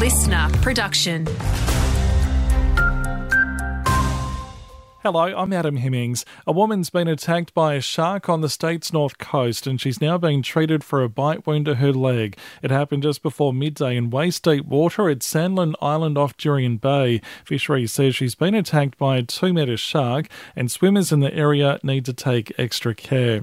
listener production. Hello, I'm Adam Hemmings. A woman's been attacked by a shark on the state's north coast and she's now being treated for a bite wound to her leg. It happened just before midday in waist deep water at Sandland Island off Jurien Bay. Fisheries says she's been attacked by a two metre shark and swimmers in the area need to take extra care.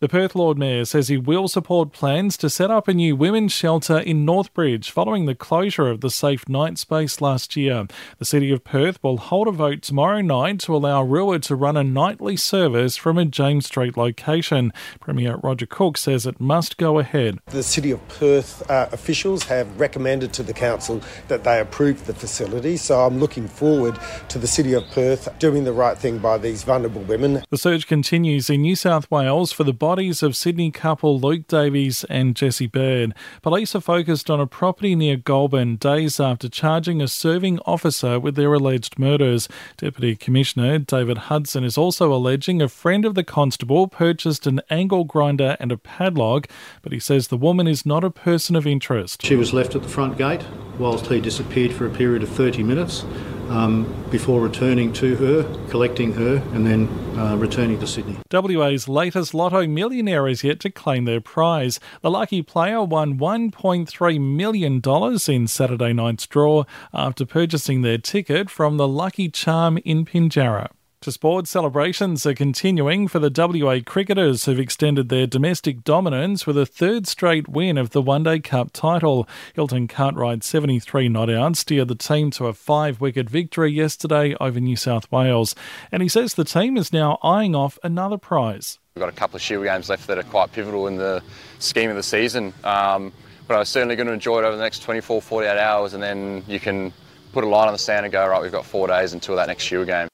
The Perth Lord Mayor says he will support plans to set up a new women's shelter in Northbridge following the closure of the Safe Night Space last year. The City of Perth will hold a vote tomorrow night to allow Ruah to run a nightly service from a James Street location. Premier Roger Cook says it must go ahead. The City of Perth uh, officials have recommended to the Council that they approve the facility, so I'm looking forward to the City of Perth doing the right thing by these vulnerable women. The search continues in New South Wales for the bodies of Sydney couple Luke Davies and Jessie Baird. Police are focused on a property near Goulburn days after charging a serving officer with their alleged murders. Deputy Commissioner David Hudson is also alleging a friend of the constable purchased an angle grinder and a padlock, but he says the woman is not a person of interest. She was left at the front gate whilst he disappeared for a period of 30 minutes um, before returning to her, collecting her, and then uh, returning to Sydney. WA's latest lotto millionaire is yet to claim their prize. The lucky player won $1.3 million in Saturday night's draw after purchasing their ticket from the Lucky Charm in Pinjarra. To sports, celebrations are continuing for the WA cricketers who've extended their domestic dominance with a third straight win of the One Day Cup title. Hilton Cartwright 73 not out steered the team to a five wicket victory yesterday over New South Wales. And he says the team is now eyeing off another prize. We've got a couple of Shield games left that are quite pivotal in the scheme of the season. Um, but I'm certainly going to enjoy it over the next 24, 48 hours and then you can put a line on the sand and go, right, we've got four days until that next Shield game.